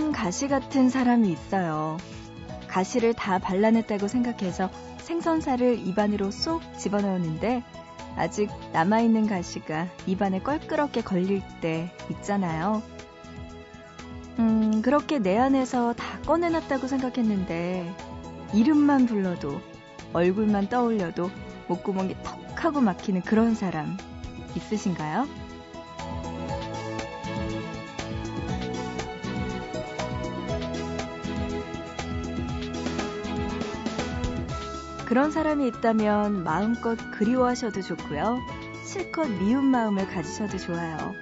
생선 가시 같은 사람이 있어요. 가시를 다 발라냈다고 생각해서 생선살을 입안으로 쏙 집어넣었는데 아직 남아있는 가시가 입안에 껄끄럽게 걸릴 때 있잖아요. 음, 그렇게 내 안에서 다 꺼내놨다고 생각했는데 이름만 불러도 얼굴만 떠올려도 목구멍이 턱 하고 막히는 그런 사람 있으신가요? 그런 사람이 있다면 마음껏 그리워하셔도 좋고요. 실컷 미운 마음을 가지셔도 좋아요.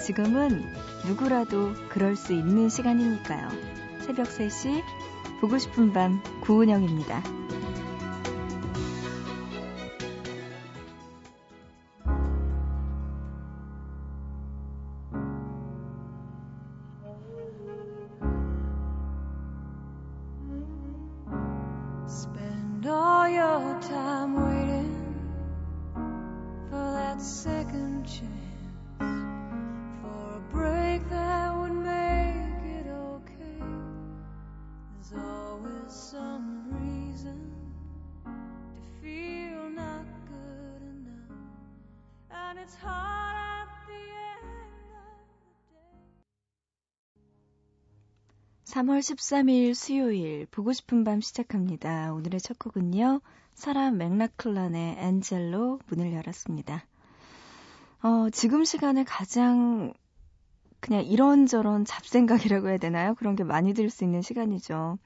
지금은 누구라도 그럴 수 있는 시간이니까요. 새벽 3시 보고 싶은 밤 구은영입니다. 3월 13일 수요일 보고 싶은 밤 시작합니다. 오늘의 첫 곡은요. 사라 맥라클란의 엔젤로 문을 열었습니다. 어, 지금 시간에 가장 그냥 이런저런 잡생각이라고 해야 되나요? 그런 게 많이 들 수 있는 시간이죠.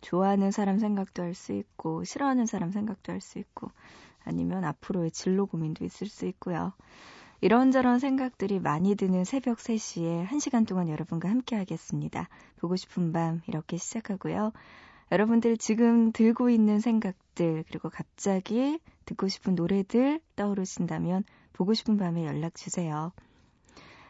좋아하는 사람 생각도 할 수 있고, 싫어하는 사람 생각도 할 수 있고, 아니면 앞으로의 진로 고민도 있을 수 있고요. 이런저런 생각들이 많이 드는 새벽 3시에 1시간 동안 여러분과 함께 하겠습니다. 보고 싶은 밤 이렇게 시작하고요. 여러분들 지금 들고 있는 생각들 그리고 갑자기 듣고 싶은 노래들 떠오르신다면 보고 싶은 밤에 연락 주세요.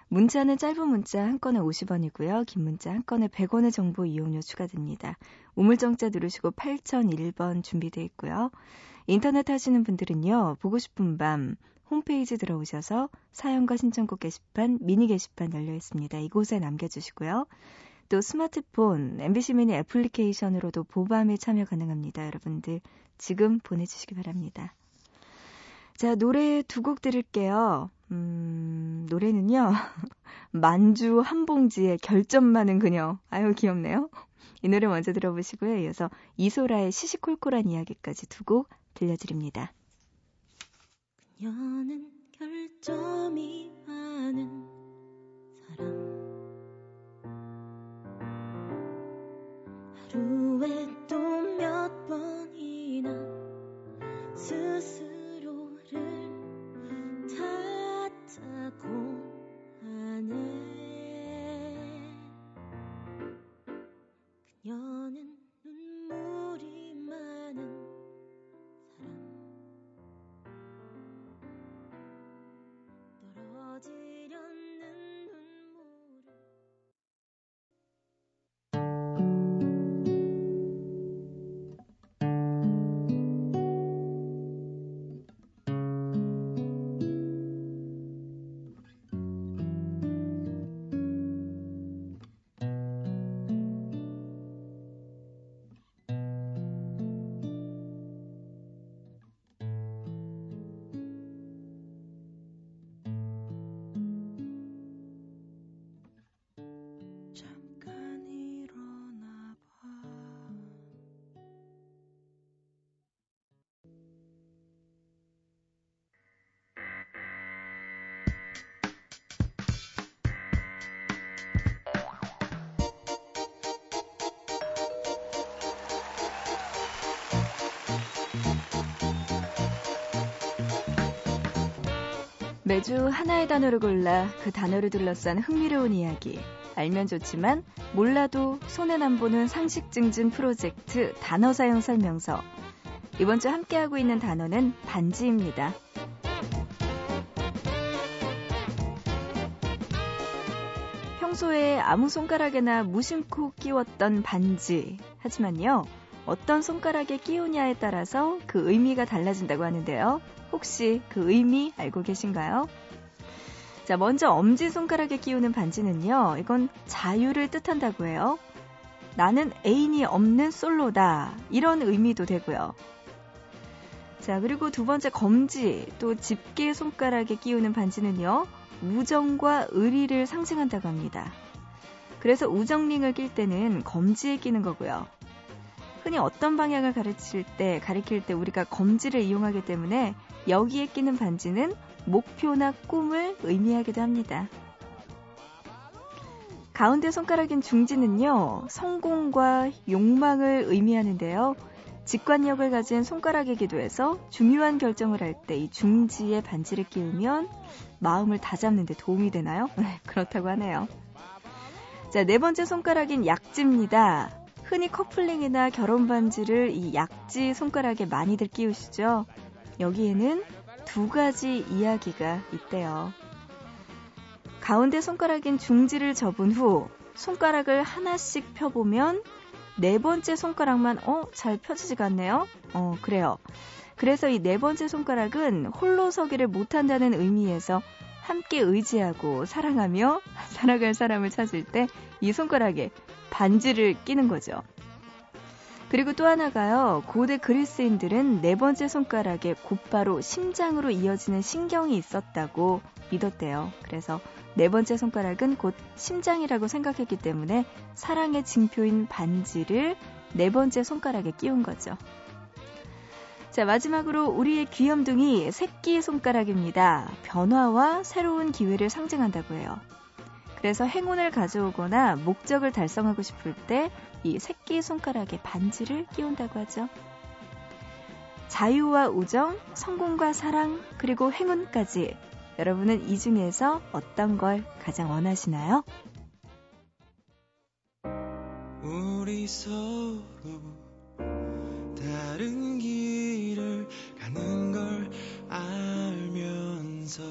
문자는 짧은 문자 한 건에 50원이고요. 긴 문자 한 건에 100원의 정보 이용료 추가됩니다. 우물정자 누르시고 8001번 준비되어 있고요. 인터넷 하시는 분들은요. 보고 싶은 밤 홈페이지 들어오셔서 사연과 신청곡 게시판, 미니 게시판 열려 있습니다. 이곳에 남겨주시고요. 또 스마트폰, MBC 미니 애플리케이션으로도 보밤에 참여 가능합니다. 여러분들 지금 보내주시기 바랍니다. 자, 노래 두 곡 들을게요. 음, 노래는요. 만주 한봉지의 결점 많은 그녀. 아유, 귀엽네요. 이 노래 먼저 들어보시고요. 이어서 이소라의 시시콜콜한 이야기까지 두 곡 들려드립니다. 그녀는 결점이 많은 사람 하루에 또 몇 번 매주 하나의 단어를 골라 그 단어를 둘러싼 흥미로운 이야기. 알면 좋지만 몰라도 손에 안 보는 상식 증진 프로젝트 단어 사용 설명서. 이번 주 함께하고 있는 단어는 반지입니다. 평소에 아무 손가락에나 무심코 끼웠던 반지. 하지만요, 어떤 손가락에 끼우냐에 따라서 그 의미가 달라진다고 하는데요. 혹시 그 의미 알고 계신가요? 자, 먼저 엄지손가락에 끼우는 반지는요, 이건 자유를 뜻한다고 해요. 나는 애인이 없는 솔로다. 이런 의미도 되고요. 자, 그리고 두 번째 검지, 또 집게 손가락에 끼우는 반지는요, 우정과 의리를 상징한다고 합니다. 그래서 우정링을 낄 때는 검지에 끼는 거고요. 흔히 어떤 방향을 가르칠 때, 가리킬 때 우리가 검지를 이용하기 때문에 여기에 끼는 반지는 목표나 꿈을 의미하기도 합니다. 가운데 손가락인 중지는요, 성공과 욕망을 의미하는데요. 직관력을 가진 손가락이기도 해서 중요한 결정을 할 때 이 중지에 반지를 끼우면 마음을 다잡는 데 도움이 되나요? 네, 그렇다고 하네요. 자, 네 번째 손가락인 약지입니다. 흔히 커플링이나 결혼 반지를 이 약지 손가락에 많이들 끼우시죠? 여기에는 두 가지 이야기가 있대요. 가운데 손가락인 중지를 접은 후 손가락을 하나씩 펴보면 네 번째 손가락만 어? 잘 펴지지가 않네요? 어, 그래요. 그래서 이 네 번째 손가락은 홀로 서기를 못한다는 의미에서 함께 의지하고 사랑하며 살아갈 사람을 찾을 때 이 손가락에 반지를 끼는 거죠. 그리고 또 하나가요. 고대 그리스인들은 네 번째 손가락에 곧바로 심장으로 이어지는 신경이 있었다고 믿었대요. 그래서 네 번째 손가락은 곧 심장이라고 생각했기 때문에 사랑의 징표인 반지를 네 번째 손가락에 끼운 거죠. 자, 마지막으로 우리의 귀염둥이 새끼 손가락입니다. 변화와 새로운 기회를 상징한다고 해요. 그래서 행운을 가져오거나 목적을 달성하고 싶을 때 이 새끼 손가락에 반지를 끼운다고 하죠. 자유와 우정, 성공과 사랑, 그리고 행운까지 여러분은 이 중에서 어떤 걸 가장 원하시나요? 우리 서로 다른 길을 가는 걸 알면서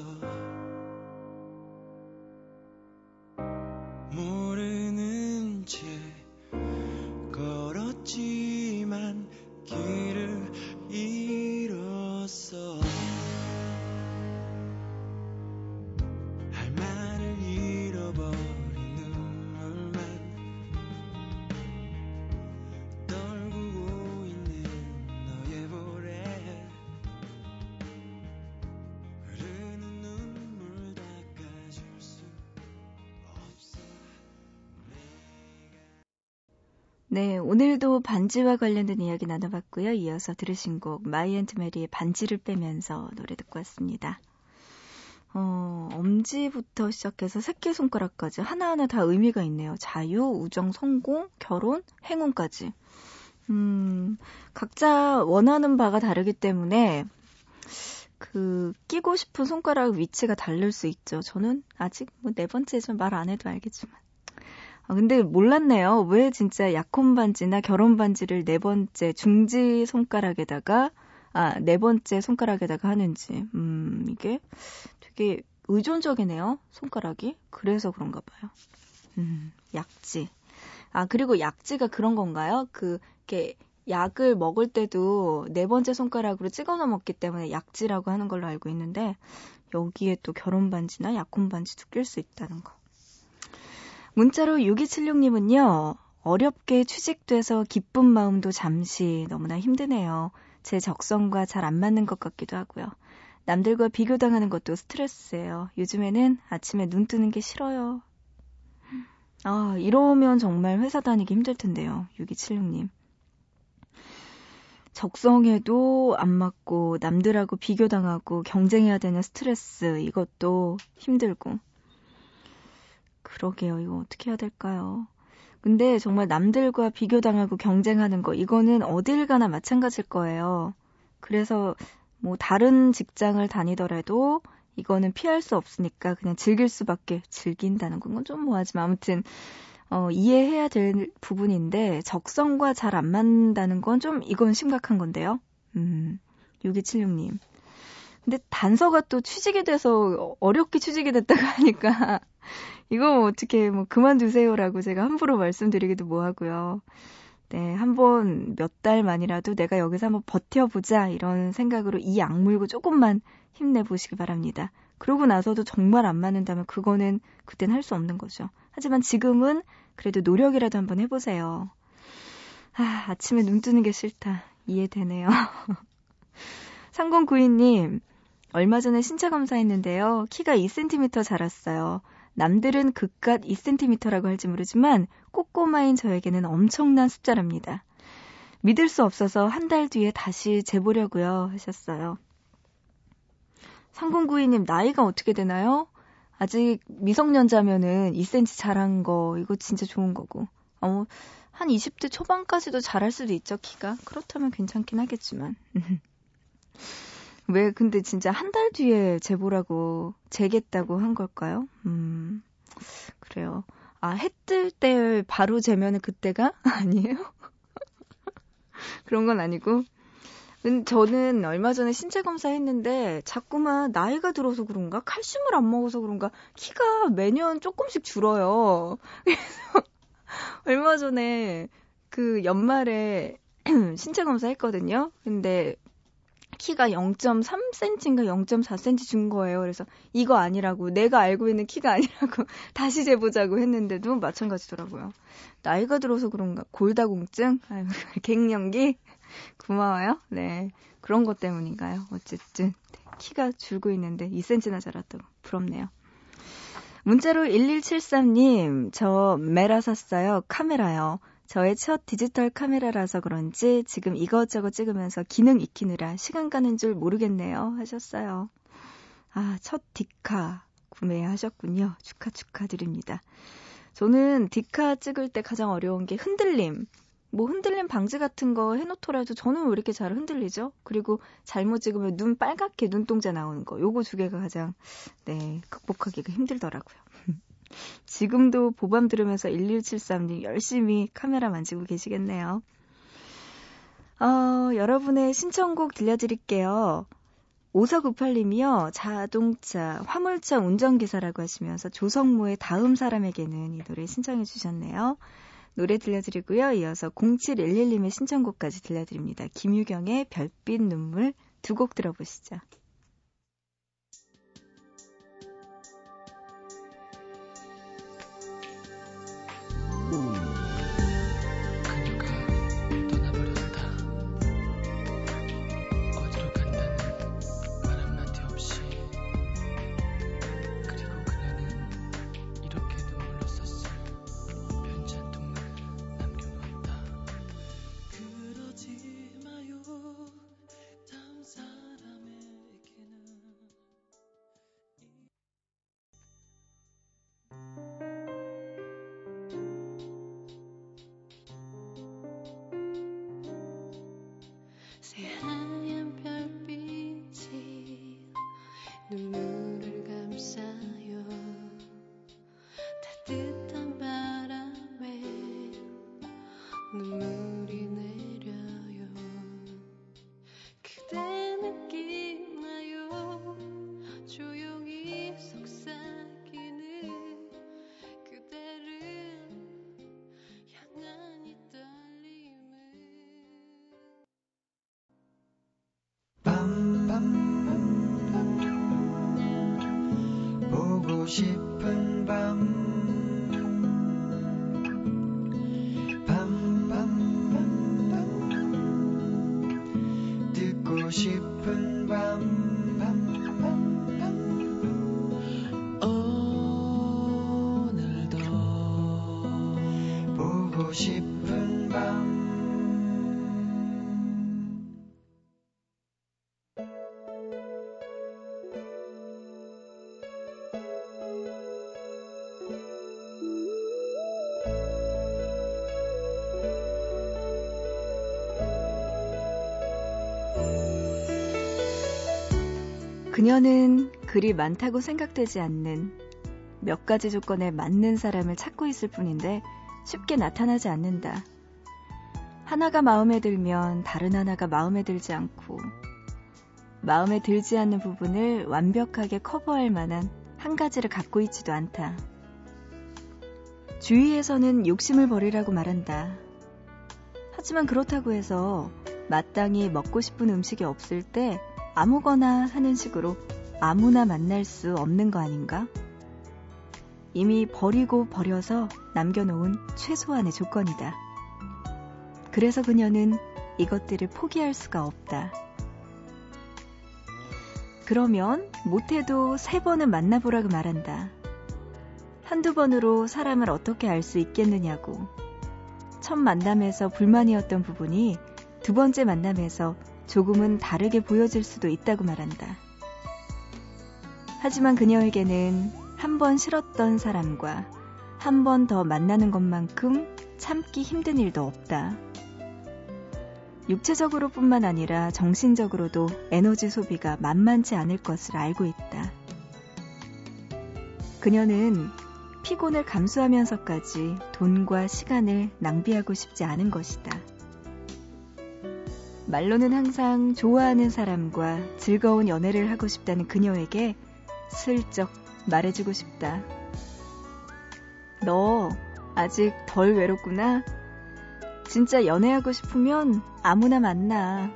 네, 오늘도 반지와 관련된 이야기 나눠봤고요. 이어서 들으신 곡 마이 앤트 메리의 반지를 빼면서 노래 듣고 왔습니다. 어, 엄지부터 시작해서 새끼손가락까지 하나하나 다 의미가 있네요. 자유, 우정, 성공, 결혼, 행운까지. 음, 각자 원하는 바가 다르기 때문에 그 끼고 싶은 손가락 위치가 다를 수 있죠. 저는 아직 뭐 네 번째죠. 말안 해도 알겠지만. 아, 근데 몰랐네요. 왜 진짜 약혼 반지나 결혼 반지를 네 번째 중지 손가락에다가 아, 네 번째 손가락에다가 하는지. 음, 이게 되게 의존적이네요. 손가락이. 그래서 그런가 봐요. 음, 약지. 아, 그리고 약지가 그런 건가요? 그, 이렇게 약을 먹을 때도 네 번째 손가락으로 찍어 넣어 먹기 때문에 약지라고 하는 걸로 알고 있는데 여기에 또 결혼 반지나 약혼 반지도 낄 수 있다는 거. 문자로 6276님은요, 어렵게 취직돼서 기쁜 마음도 잠시 너무나 힘드네요. 제 적성과 잘 안 맞는 것 같기도 하고요. 남들과 비교당하는 것도 스트레스예요. 요즘에는 아침에 눈 뜨는 게 싫어요. 아, 이러면 정말 회사 다니기 힘들 텐데요. 6276님. 적성에도 안 맞고 남들하고 비교당하고 경쟁해야 되는 스트레스 이것도 힘들고 그러게요. 이거 어떻게 해야 될까요? 근데 정말 남들과 비교당하고 경쟁하는 거, 이거는 어딜 가나 마찬가지일 거예요. 그래서 뭐 다른 직장을 다니더라도 이거는 피할 수 없으니까 그냥 즐길 수밖에 즐긴다는 건 좀 뭐하지만 아무튼 어, 이해해야 될 부분인데 적성과 잘 안 맞는다는 건 좀 이건 심각한 건데요. 음, 6276님. 근데 단서가 또 취직이 돼서 어렵게 취직이 됐다고 하니까 이거 뭐 어떻게 뭐 그만두세요라고 제가 함부로 말씀드리기도 뭐하고요. 네, 한번 몇 달만이라도 내가 여기서 한번 버텨보자 이런 생각으로 이 악물고 조금만 힘내보시기 바랍니다. 그러고 나서도 정말 안 맞는다면 그거는 그땐 할 수 없는 거죠. 하지만 지금은 그래도 노력이라도 한번 해보세요. 아, 아침에 눈 뜨는 게 싫다. 이해되네요. 3092님, 얼마 전에 신체 검사했는데요. 키가 2cm 자랐어요. 남들은 그깟 2cm라고 할지 모르지만 꼬꼬마인 저에게는 엄청난 숫자랍니다. 믿을 수 없어서 한 달 뒤에 다시 재보려고요 하셨어요. 3092님 나이가 어떻게 되나요? 아직 미성년자면은 2cm 자란 거 이거 진짜 좋은 거고. 어, 한 20대 초반까지도 자랄 수도 있죠, 키가. 그렇다면 괜찮긴 하겠지만. 왜 근데 진짜 한 달 뒤에 재보라고 재겠다고 한 걸까요? 음, 그래요. 아, 해 뜰 때 바로 재면은 그때가 아니에요? 그런 건 아니고. 저는 얼마 전에 신체 검사했는데 자꾸만 나이가 들어서 그런가 칼슘을 안 먹어서 그런가 키가 매년 조금씩 줄어요. 그래서 얼마 전에 그 연말에 신체 검사 했거든요. 근데 키가 0.3cm인가 0.4cm 준 거예요. 그래서 이거 아니라고 내가 알고 있는 키가 아니라고 다시 재보자고 했는데도 마찬가지더라고요. 나이가 들어서 그런가 골다공증, 아유, 갱년기 고마워요. 네 그런 것 때문인가요? 어쨌든 키가 줄고 있는데 2cm나 자랐다고 부럽네요. 문자로 1173님, 저 메라 샀어요. 카메라요. 저의 첫 디지털 카메라라서 그런지 지금 이것저것 찍으면서 기능 익히느라 시간 가는 줄 모르겠네요. 하셨어요. 아, 첫 디카 구매하셨군요. 축하 축하드립니다. 저는 디카 찍을 때 가장 어려운 게 흔들림. 뭐 흔들림 방지 같은 거 해놓더라도 저는 왜 이렇게 잘 흔들리죠? 그리고 잘못 찍으면 눈 빨갛게 눈동자 나오는 거. 요거 두 개가 가장, 네, 극복하기가 힘들더라고요. 지금도 보밤 들으면서 1173님 열심히 카메라 만지고 계시겠네요. 어, 여러분의 신청곡 들려드릴게요. 5498님이요. 자동차, 화물차 운전기사라고 하시면서 조성모의 다음 사람에게는 이 노래 신청해 주셨네요. 노래 들려드리고요. 이어서 0711님의 신청곡까지 들려드립니다. 김유경의 별빛 눈물 두 곡 들어보시죠. 싶 그녀는 그리 많다고 생각되지 않는 몇 가지 조건에 맞는 사람을 찾고 있을 뿐인데 쉽게 나타나지 않는다. 하나가 마음에 들면 다른 하나가 마음에 들지 않고 마음에 들지 않는 부분을 완벽하게 커버할 만한 한 가지를 갖고 있지도 않다. 주위에서는 욕심을 버리라고 말한다. 하지만 그렇다고 해서 마땅히 먹고 싶은 음식이 없을 때 아무거나 하는 식으로 아무나 만날 수 없는 거 아닌가? 이미 버리고 버려서 남겨놓은 최소한의 조건이다. 그래서 그녀는 이것들을 포기할 수가 없다. 그러면 못해도 세 번은 만나보라고 말한다. 한두 번으로 사람을 어떻게 알 수 있겠느냐고. 첫 만남에서 불만이었던 부분이 두 번째 만남에서 조금은 다르게 보여질 수도 있다고 말한다. 하지만 그녀에게는 한 번 싫었던 사람과 한 번 더 만나는 것만큼 참기 힘든 일도 없다. 육체적으로 뿐만 아니라 정신적으로도 에너지 소비가 만만치 않을 것을 알고 있다. 그녀는 피곤을 감수하면서까지 돈과 시간을 낭비하고 싶지 않은 것이다. 말로는 항상 좋아하는 사람과 즐거운 연애를 하고 싶다는 그녀에게 슬쩍 말해주고 싶다. 너 아직 덜 외롭구나. 진짜 연애하고 싶으면 아무나 만나.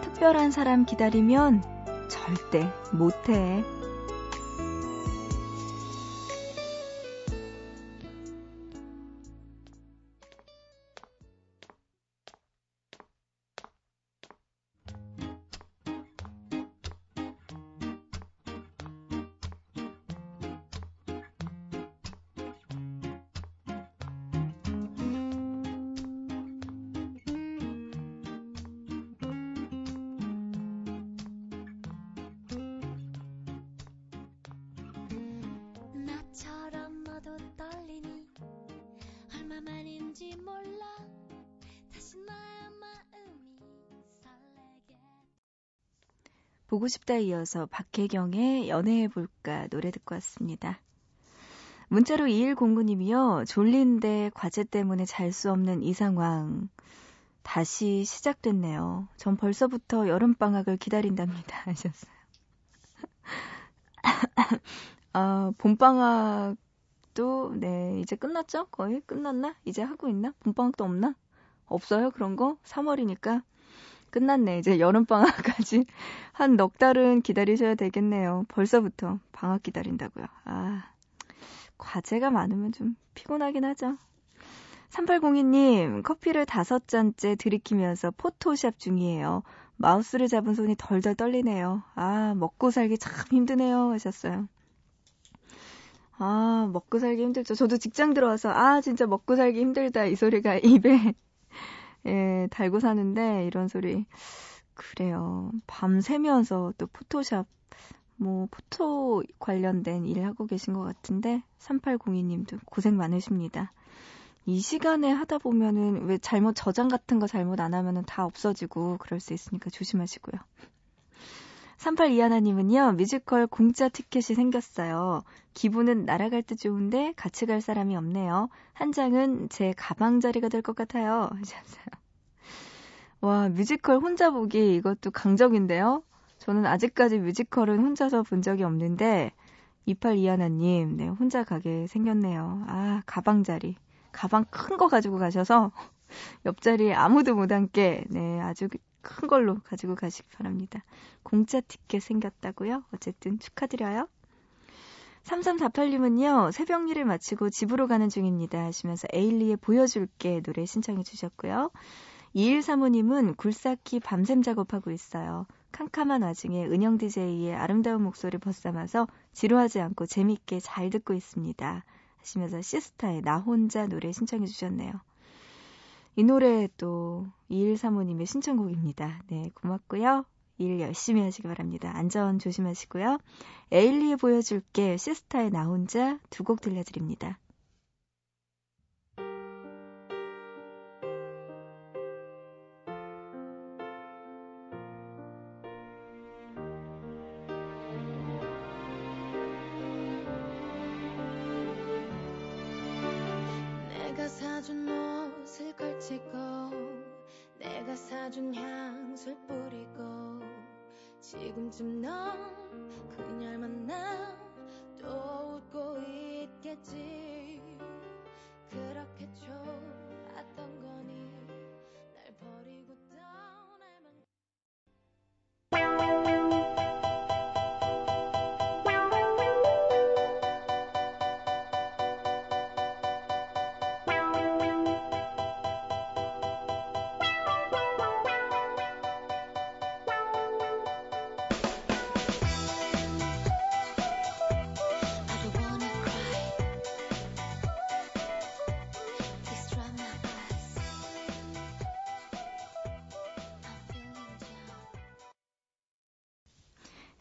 특별한 사람 기다리면 절대 못해. 보고 싶다 이어서 박혜경의 연애해볼까 노래 듣고 왔습니다. 문자로 2109님이요. 졸린데 과제 때문에 잘 수 없는 이 상황. 다시 시작됐네요. 전 벌써부터 여름방학을 기다린답니다. 하셨어요. 아, 봄방학 도, 네, 이제 끝났죠? 거의 끝났나? 이제 하고 있나? 봄방학도 없나? 없어요? 그런 거? 3월이니까. 끝났네. 이제 여름방학까지 한 넉 달은 기다리셔야 되겠네요. 벌써부터 방학 기다린다고요. 아, 과제가 많으면 좀 피곤하긴 하죠. 3802님, 커피를 다섯 잔째 들이키면서 포토샵 중이에요. 마우스를 잡은 손이 덜덜 떨리네요. 아, 먹고 살기 참 힘드네요. 하셨어요. 아, 먹고 살기 힘들죠. 저도 직장 들어와서, 아, 진짜 먹고 살기 힘들다. 이 소리가 입에 예, 달고 사는데 이런 소리 그래요. 밤 새면서 또 포토샵 뭐 포토 관련된 일 하고 계신 것 같은데 3802님도 고생 많으십니다. 이 시간에 하다 보면은 왜 잘못 저장 같은 거 잘못 안 하면은 다 없어지고 그럴 수 있으니까 조심하시고요. 3821님은요, 뮤지컬 공짜 티켓이 생겼어요. 기분은 날아갈 듯 좋은데 같이 갈 사람이 없네요. 한 장은 제 가방 자리가 될 것 같아요. 와, 뮤지컬 혼자 보기 이것도 강적인데요. 저는 아직까지 뮤지컬은 혼자서 본 적이 없는데 2821님, 네, 혼자 가게 생겼네요. 아, 가방 자리. 가방 큰 거 가지고 가셔서 옆자리에 아무도 못 앉게 네, 아주 큰 걸로 가지고 가시기 바랍니다. 공짜 티켓 생겼다고요? 어쨌든 축하드려요. 3348님은요, 새벽 일을 마치고 집으로 가는 중입니다. 하시면서 에일리의 보여줄게 노래 신청해 주셨고요. 2135님은 굴삭기 밤샘 작업하고 있어요. 캄캄한 와중에 은영 DJ의 아름다운 목소리 벗삼아서 지루하지 않고 재밌게 잘 듣고 있습니다. 하시면서 시스타의 나 혼자 노래 신청해 주셨네요. 이 노래 또 2135님의 신청곡입니다. 네, 고맙고요. 일 열심히 하시기 바랍니다. 안전 조심하시고요. 에일리에 보여줄게 시스타의 나 혼자 두 곡 들려드립니다.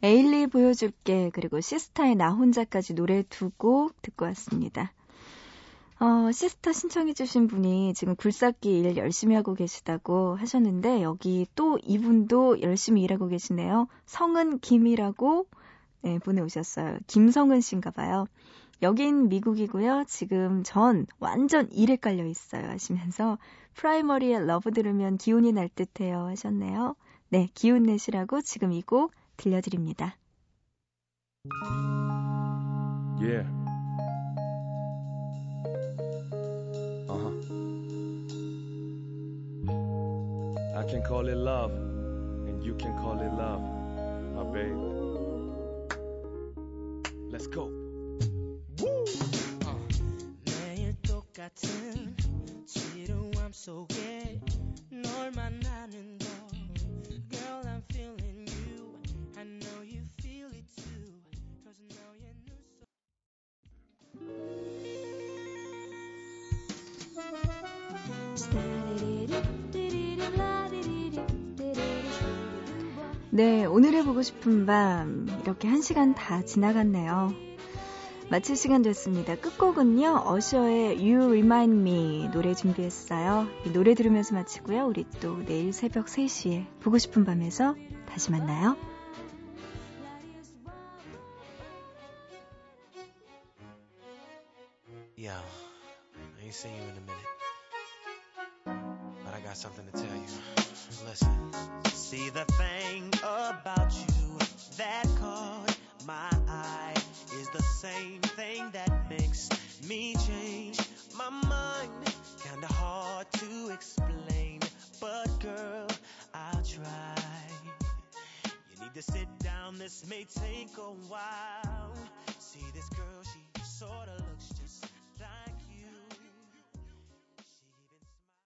에일리 보여줄게 그리고 시스타의 나 혼자까지 노래 두 곡 듣고 왔습니다. 어, 시스타 신청해주신 분이 지금 굴삭기 일 열심히 하고 계시다고 하셨는데 여기 또 이분도 열심히 일하고 계시네요. 성은 김이라고 네, 보내오셨어요. 김성은 씨인가 봐요. 여긴 미국이고요. 지금 전 완전 일에 깔려 있어요. 하시면서 프라이머리의 Love 들으면 기운이 날 듯해요 하셨네요. 네, 기운 내시라고 지금 이 곡 들려드립니다. Yeah. Uh-huh. I can call it love, and you can call it love, my baby. Let's go. Woo! 네, 오늘의 보고 싶은 밤 이렇게 한 시간 다 지나갔네요. 마칠 시간 됐습니다. 끝곡은요, 어셔의 You Remind Me 노래 준비했어요. 이 노래 들으면서 마치고요. 우리 또 내일 새벽 3시에 보고 싶은 밤에서 다시 만나요. This may take a while. See this girl, she sorta looks just like